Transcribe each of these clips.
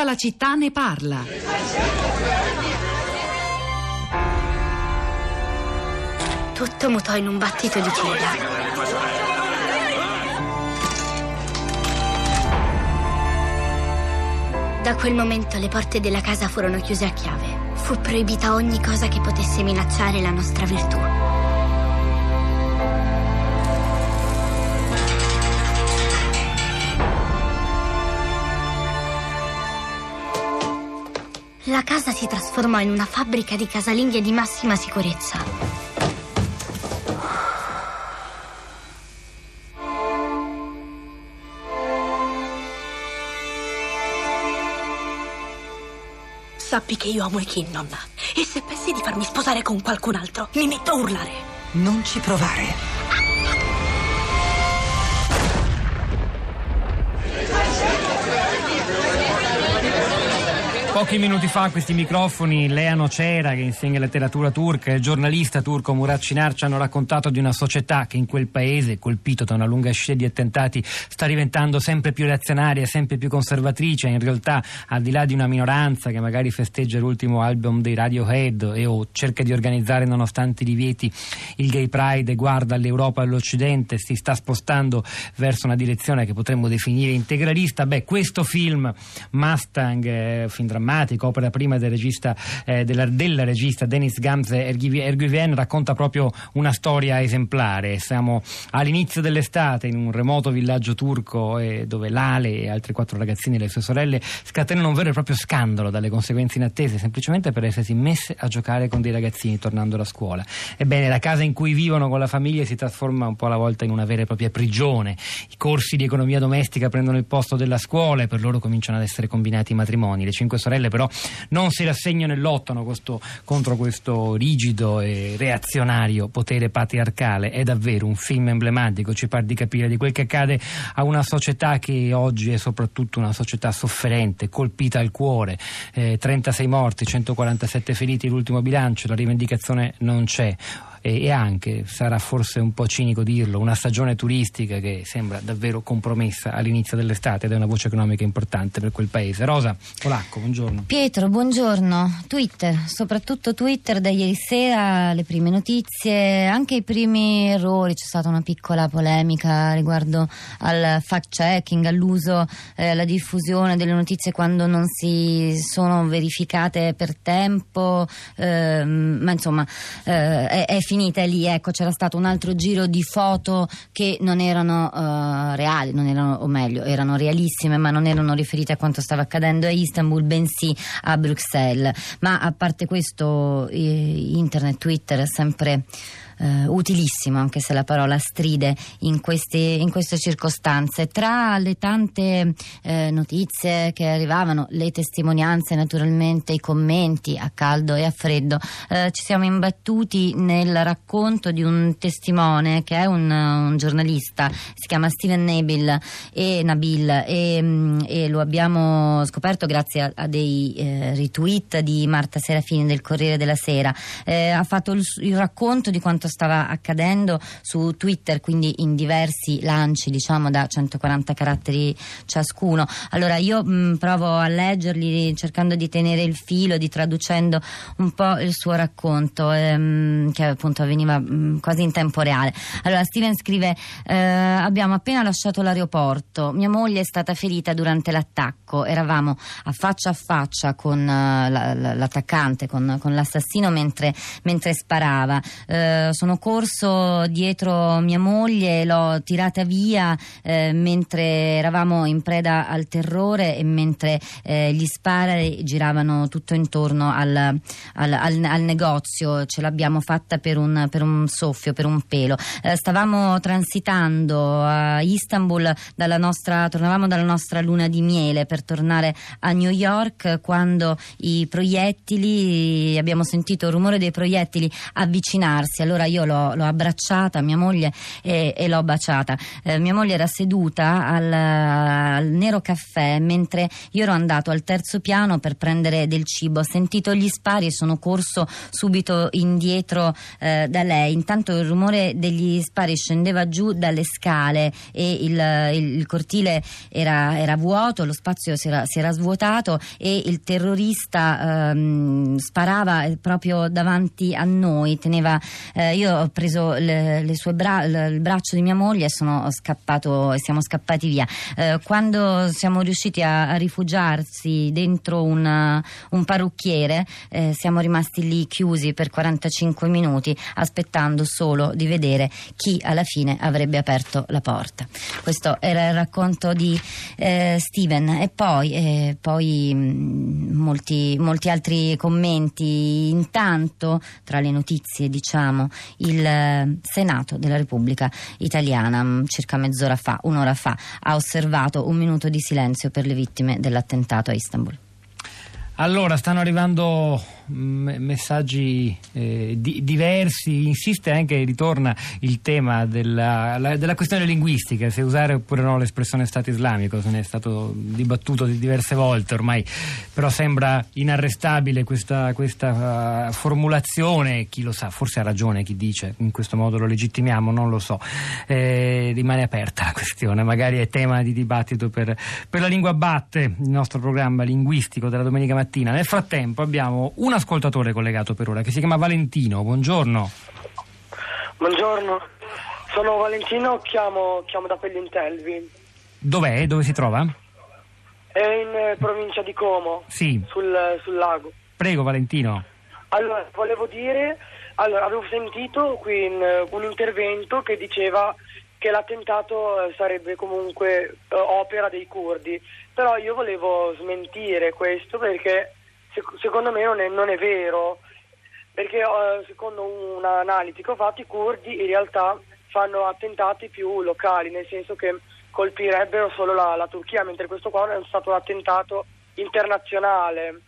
Tutta la città ne parla. Tutto mutò in un battito di ciglia. Da quel momento le porte della casa furono chiuse a chiave. Fu proibita ogni cosa che potesse minacciare la nostra virtù. La casa si trasformò in una fabbrica di casalinghe di massima sicurezza. Sappi che io amo i Kinnon. E se pensi di farmi sposare con qualcun altro, mi metto a urlare. Non ci provare. Pochi minuti fa questi microfoni Lea Nocera, che insegna letteratura turca, e il giornalista turco Murat Cinar ci hanno raccontato di una società che in quel paese, colpito da una lunga scia di attentati, sta diventando sempre più reazionaria, sempre più conservatrice. In realtà, al di là di una minoranza che magari festeggia l'ultimo album dei Radiohead e o cerca di organizzare, nonostante i divieti, il Gay Pride e guarda all'Europa e all'Occidente, si sta spostando verso una direzione che potremmo definire integralista. Beh, questo film, Mustang, eh, film drammatico, drammatico, opera prima del regista, eh, della, della, regista Denis Gamze Erguivien, racconta proprio una storia esemplare. Siamo all'inizio dell'estate in un remoto villaggio turco eh, dove Lale e altri quattro ragazzini e le sue sorelle scatenano un vero e proprio scandalo dalle conseguenze inattese, semplicemente per essersi messe a giocare con dei ragazzini tornando da scuola. Ebbene, la casa in cui vivono con la famiglia si trasforma un po' alla volta in una vera e propria prigione. I corsi di economia domestica prendono il posto della scuola e per loro cominciano ad essere combinati i matrimoni. Le cinque sorelle sorelle però non si rassegnano e lottano questo, contro questo rigido e reazionario potere patriarcale. È davvero un film emblematico, ci pare di capire di quel che accade a una società che oggi è soprattutto una società sofferente, colpita al cuore. Eh, 36 morti, 147 feriti, l'ultimo bilancio, la rivendicazione non c'è e, anche, sarà forse un po' cinico dirlo, una stagione turistica che sembra davvero compromessa all'inizio dell'estate ed è una voce economica importante per quel paese. Rosa Polacco, buongiorno. Pietro, buongiorno. Twitter, soprattutto Twitter da ieri sera, le prime notizie, anche i primi errori, c'è stata una piccola polemica riguardo al fact checking, all'uso, eh, alla diffusione delle notizie quando non si sono verificate per tempo, eh, ma insomma eh, è, è finita lì, ecco, c'era stato un altro giro di foto che non erano uh, reali, non erano, o meglio, erano realissime, ma non erano riferite a quanto stava accadendo a Istanbul, bensì a Bruxelles. Ma a parte questo, eh, internet, Twitter è sempre eh, utilissimo, anche se la parola stride in queste, in queste circostanze. Tra le tante eh, notizie che arrivavano, le testimonianze naturalmente, i commenti a caldo e a freddo, eh, ci siamo imbattuti nel racconto di un testimone che è un, un giornalista, si chiama Steven Nabil e, Nabil e, mm, e lo abbiamo scoperto grazie a, a dei eh, retweet di Marta Serafini del Corriere della Sera. Eh, ha fatto il, il racconto di quanto stava accadendo su Twitter, quindi in diversi lanci, diciamo da 140 caratteri ciascuno. Allora io mh, provo a leggerli cercando di tenere il filo, di traducendo un po' il suo racconto, ehm, che appunto avveniva mh, quasi in tempo reale. Allora Steven scrive: eh, Abbiamo appena lasciato l'aeroporto, mia moglie è stata ferita durante l'attacco, eravamo a faccia a faccia con la, l'attaccante, con, con l'assassino mentre, mentre sparava. Uh, sono corso dietro mia moglie, l'ho tirata via eh, mentre eravamo in preda al terrore e mentre eh, gli spari giravano tutto intorno al, al, al, al, negozio, ce l'abbiamo fatta per un, per un soffio, per un pelo. Eh, stavamo transitando a Istanbul, dalla nostra, tornavamo dalla nostra luna di miele per tornare a New York quando i proiettili, abbiamo sentito il rumore dei proiettili avvicinarsi. Allora io l'ho, l'ho abbracciata, mia moglie, e, e l'ho baciata. Eh, mia moglie era seduta al, al, Nero Caffè mentre io ero andato al terzo piano per prendere del cibo. Ho sentito gli spari e sono corso subito indietro eh, da lei. Intanto il rumore degli spari scendeva giù dalle scale e il, il, il cortile era, era, vuoto, lo spazio si era, si era, svuotato e il terrorista ehm, sparava proprio davanti a noi. Teneva, eh, io ho preso le, le sue bra- il braccio di mia moglie e sono scappato e siamo scappati via. Eh, quando siamo riusciti a, a rifugiarsi dentro un, un parrucchiere, eh, siamo rimasti lì chiusi per 45 minuti aspettando solo di vedere chi alla fine avrebbe aperto la porta. Questo era il racconto di eh, Steven e poi, eh, poi mh, mm, molti, molti, altri commenti. Intanto, tra le notizie, diciamo, il eh, Senato della Repubblica Italiana, mm, circa mezz'ora fa, un'ora fa, ha osservato un minuto di silenzio per le vittime dell'attentato a Istanbul. Allora, stanno arrivando messaggi eh, di, diversi, insiste anche, ritorna il tema della, la, della, questione linguistica, se usare oppure no l'espressione Stato islamico, se ne è stato dibattuto diverse volte ormai, però sembra inarrestabile questa, questa uh, formulazione, chi lo sa, forse ha ragione chi dice in questo modo lo legittimiamo, non lo so, eh, rimane aperta la questione, magari è tema di dibattito per, per la lingua batte, il nostro programma linguistico della domenica mattina. Nel frattempo abbiamo una ascoltatore collegato per ora che si chiama Valentino. Buongiorno. Buongiorno, sono Valentino, chiamo, chiamo da Pellintelvi. Dov'è? Dove si trova? È in eh, provincia di Como, sì. sul, sul lago. Prego Valentino. Allora, volevo dire, allora, avevo sentito qui in, uh, un intervento che diceva che l'attentato uh, sarebbe comunque uh, opera dei curdi, però io volevo smentire questo perché secondo me non è, non è vero, perché eh, secondo un'analisi che ho fatto i curdi in realtà fanno attentati più locali, nel senso che colpirebbero solo la, la Turchia, mentre questo qua è stato un attentato internazionale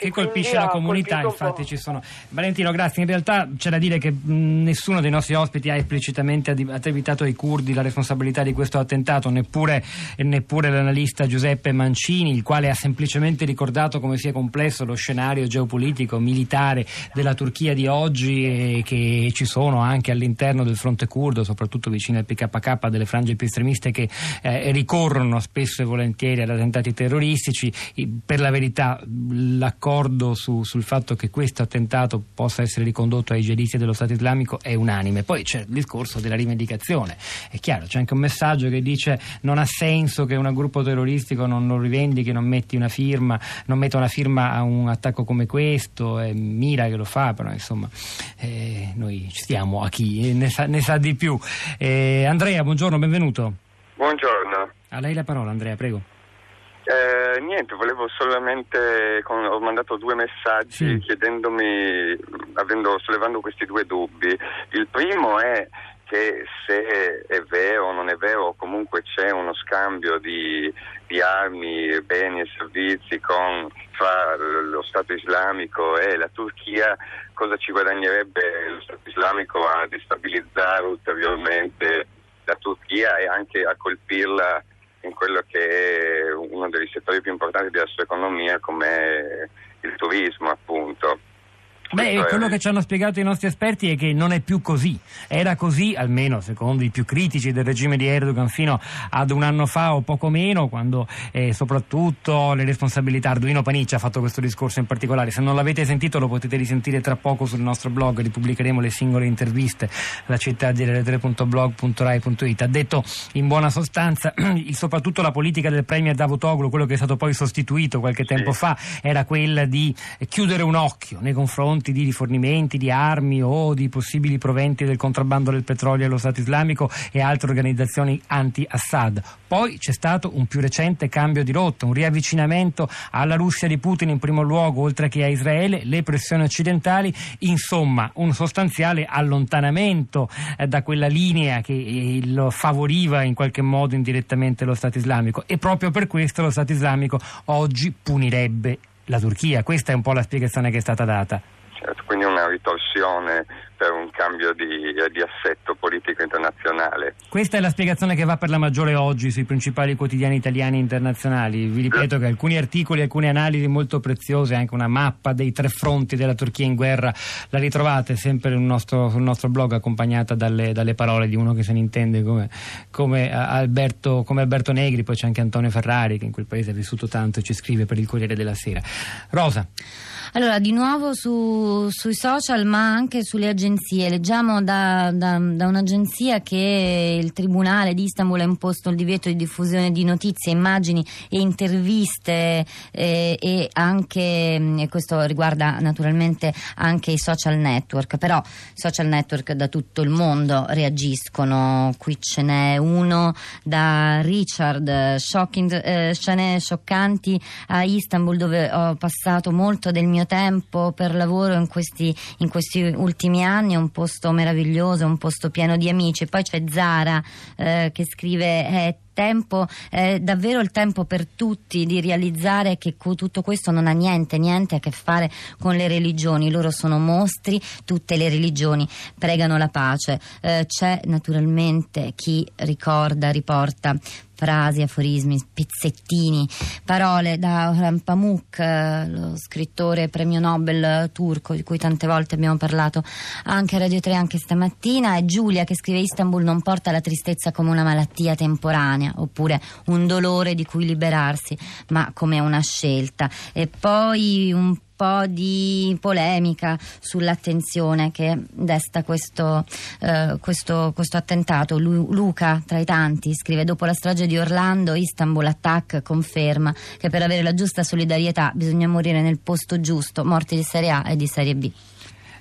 che colpisce la comunità, infatti ci sono. Valentino, grazie. In realtà c'è da dire che nessuno dei nostri ospiti ha esplicitamente attribuito ai curdi la responsabilità di questo attentato, neppure, neppure, l'analista Giuseppe Mancini, il quale ha semplicemente ricordato come sia complesso lo scenario geopolitico, militare della Turchia di oggi e che ci sono anche all'interno del fronte curdo, soprattutto vicino al PKK, delle frange più estremiste che eh, ricorrono spesso e volentieri ad attentati terroristici. Per la verità l'accordo l'accordo su, sul fatto che questo attentato possa essere ricondotto ai jihadisti dello Stato islamico è unanime. Poi c'è il discorso della rivendicazione. È chiaro, c'è anche un messaggio che dice non ha senso che un gruppo terroristico non lo rivendichi, non metti una firma, non metta una firma a un attacco come questo, è Mira che lo fa, però insomma eh, noi stiamo a chi ne sa, ne sa di più. Eh, Andrea, buongiorno, benvenuto. Buongiorno. A lei la parola Andrea, prego. Eh, niente, volevo solamente, con, ho mandato due messaggi sì. chiedendomi, avendo, sollevando questi due dubbi. Il primo è che se è vero o non è vero, comunque c'è uno scambio di, di armi, beni e servizi con, fra lo Stato islamico e la Turchia, cosa ci guadagnerebbe lo Stato islamico a destabilizzare ulteriormente la Turchia e anche a colpirla in quello che è uno dei settori più importanti della sua economia come il turismo appunto. Beh, quello che ci hanno spiegato i nostri esperti è che non è più così. Era così, almeno secondo i più critici del regime di Erdogan, fino ad un anno fa o poco meno, quando eh, soprattutto le responsabilità. Arduino Paniccia ha fatto questo discorso in particolare. Se non l'avete sentito, lo potete risentire tra poco sul nostro blog. Ripubblicheremo le singole interviste. La città di rete.blog.rai.it. Ha detto in buona sostanza, soprattutto la politica del Premier Davutoglu, quello che è stato poi sostituito qualche tempo fa, era quella di chiudere un occhio nei confronti confronti di rifornimenti di armi o di possibili proventi del contrabbando del petrolio allo Stato islamico e altre organizzazioni anti-Assad. Poi c'è stato un più recente cambio di rotta, un riavvicinamento alla Russia di Putin in primo luogo, oltre che a Israele, le pressioni occidentali, insomma un sostanziale allontanamento eh, da quella linea che eh, lo favoriva in qualche modo indirettamente lo Stato islamico e proprio per questo lo Stato islamico oggi punirebbe la Turchia. Questa è un po' la spiegazione che è stata data ritorsione per un cambio di, di, assetto politico internazionale. Questa è la spiegazione che va per la maggiore oggi sui principali quotidiani italiani e internazionali. Vi ripeto che alcuni articoli, alcune analisi molto preziose, anche una mappa dei tre fronti della Turchia in guerra, la ritrovate sempre nostro, sul nostro blog accompagnata dalle, dalle, parole di uno che se ne intende come, come, Alberto, come Alberto Negri, poi c'è anche Antonio Ferrari che in quel paese ha vissuto tanto e ci scrive per il Corriere della Sera. Rosa. Allora, di nuovo su, sui social ma anche sulle agenzie. Leggiamo da, da, da, un'agenzia che il Tribunale di Istanbul ha imposto il divieto di diffusione di notizie, immagini e interviste eh, e anche, e questo riguarda naturalmente anche i social network, però social network da tutto il mondo reagiscono. Qui ce n'è uno da Richard, shocking, eh, scene scioccanti a Istanbul dove ho passato molto del mio mio tempo per lavoro in questi, in questi ultimi anni, è un posto meraviglioso, un posto pieno di amici. Poi c'è Zara eh, che scrive eh, tempo, eh, davvero il tempo per tutti di realizzare che tutto questo non ha niente, niente a che fare con le religioni. Loro sono mostri, tutte le religioni pregano la pace. Eh, c'è naturalmente chi ricorda, riporta frasi, aforismi, pezzettini, parole da Orhan Pamuk, eh, lo scrittore premio Nobel turco di cui tante volte abbiamo parlato anche a Radio 3 anche stamattina, e Giulia che scrive Istanbul non porta la tristezza come una malattia temporanea oppure un dolore di cui liberarsi, ma come una scelta. E poi un po' di polemica sull'attenzione che desta questo, eh, questo, questo attentato. Lu- Luca, tra i tanti, scrive: Dopo la strage di Orlando, Istanbul Attack conferma che per avere la giusta solidarietà bisogna morire nel posto giusto, morti di serie A e di serie B.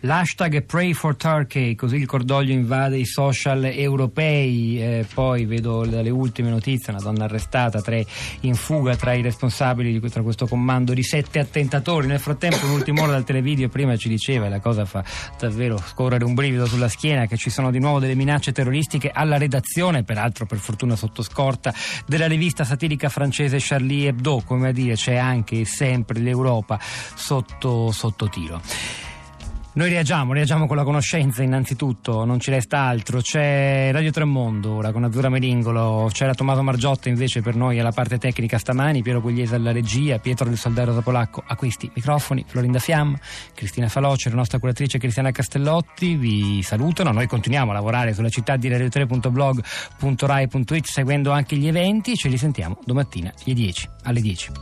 L'hashtag Pray for Turkey, così il cordoglio invade i social europei. Eh, poi vedo dalle ultime notizie una donna arrestata, tre in fuga tra i responsabili di tra questo comando di sette attentatori. Nel frattempo, l'ultima ora dal televideo prima ci diceva, e la cosa fa davvero scorrere un brivido sulla schiena, che ci sono di nuovo delle minacce terroristiche alla redazione, peraltro per fortuna sotto scorta, della rivista satirica francese Charlie Hebdo. Come a dire, c'è anche sempre l'Europa sotto, sotto tiro. Noi reagiamo, reagiamo con la conoscenza innanzitutto, non ci resta altro. C'è Radio Tremondo ora con Azzurra Meringolo, c'era Tommaso Margiotta invece per noi alla parte tecnica stamani, Piero Gugliese alla regia, Pietro del Soldero da Polacco a questi microfoni, Florinda Fiamma, Cristina Faloce, la nostra curatrice Cristiana Castellotti vi salutano. Noi continuiamo a lavorare sulla città di radio3.blog.rai.it seguendo anche gli eventi, ce li sentiamo domattina alle 10. Alle 10.